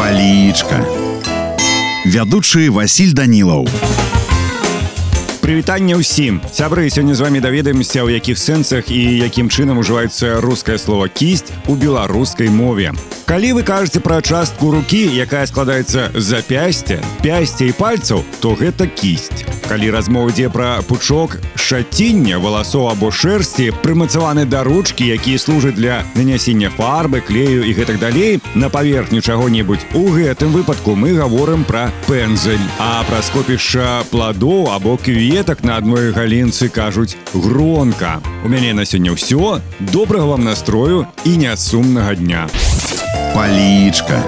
палічка вядучы Васіль Данілаў. Прывітанне ўсім. Сябры сёння з вами даведаемся ў якіх сэнсах і якім чынам ужываецца рускае слово кісць у беларускай мове калі вы кажаце пра частку рукі якая складаецца запясця пясця і пальцаў то гэта кісць. Калі размова ідзе пра пучок шаціння валасоў або шэрсці прымацаваны да ручкі якія служаць для нанясення фарбы клею і гэтак далей на паверхню чаго-небудзь у гэтым выпадку мы гаворым пра пензель. А пра скопішча пладоў або кветак на адной галінцы кажуць гронка у мяне на сёння ўсё. Добрага вам настрою і нясумнага дня Палічка.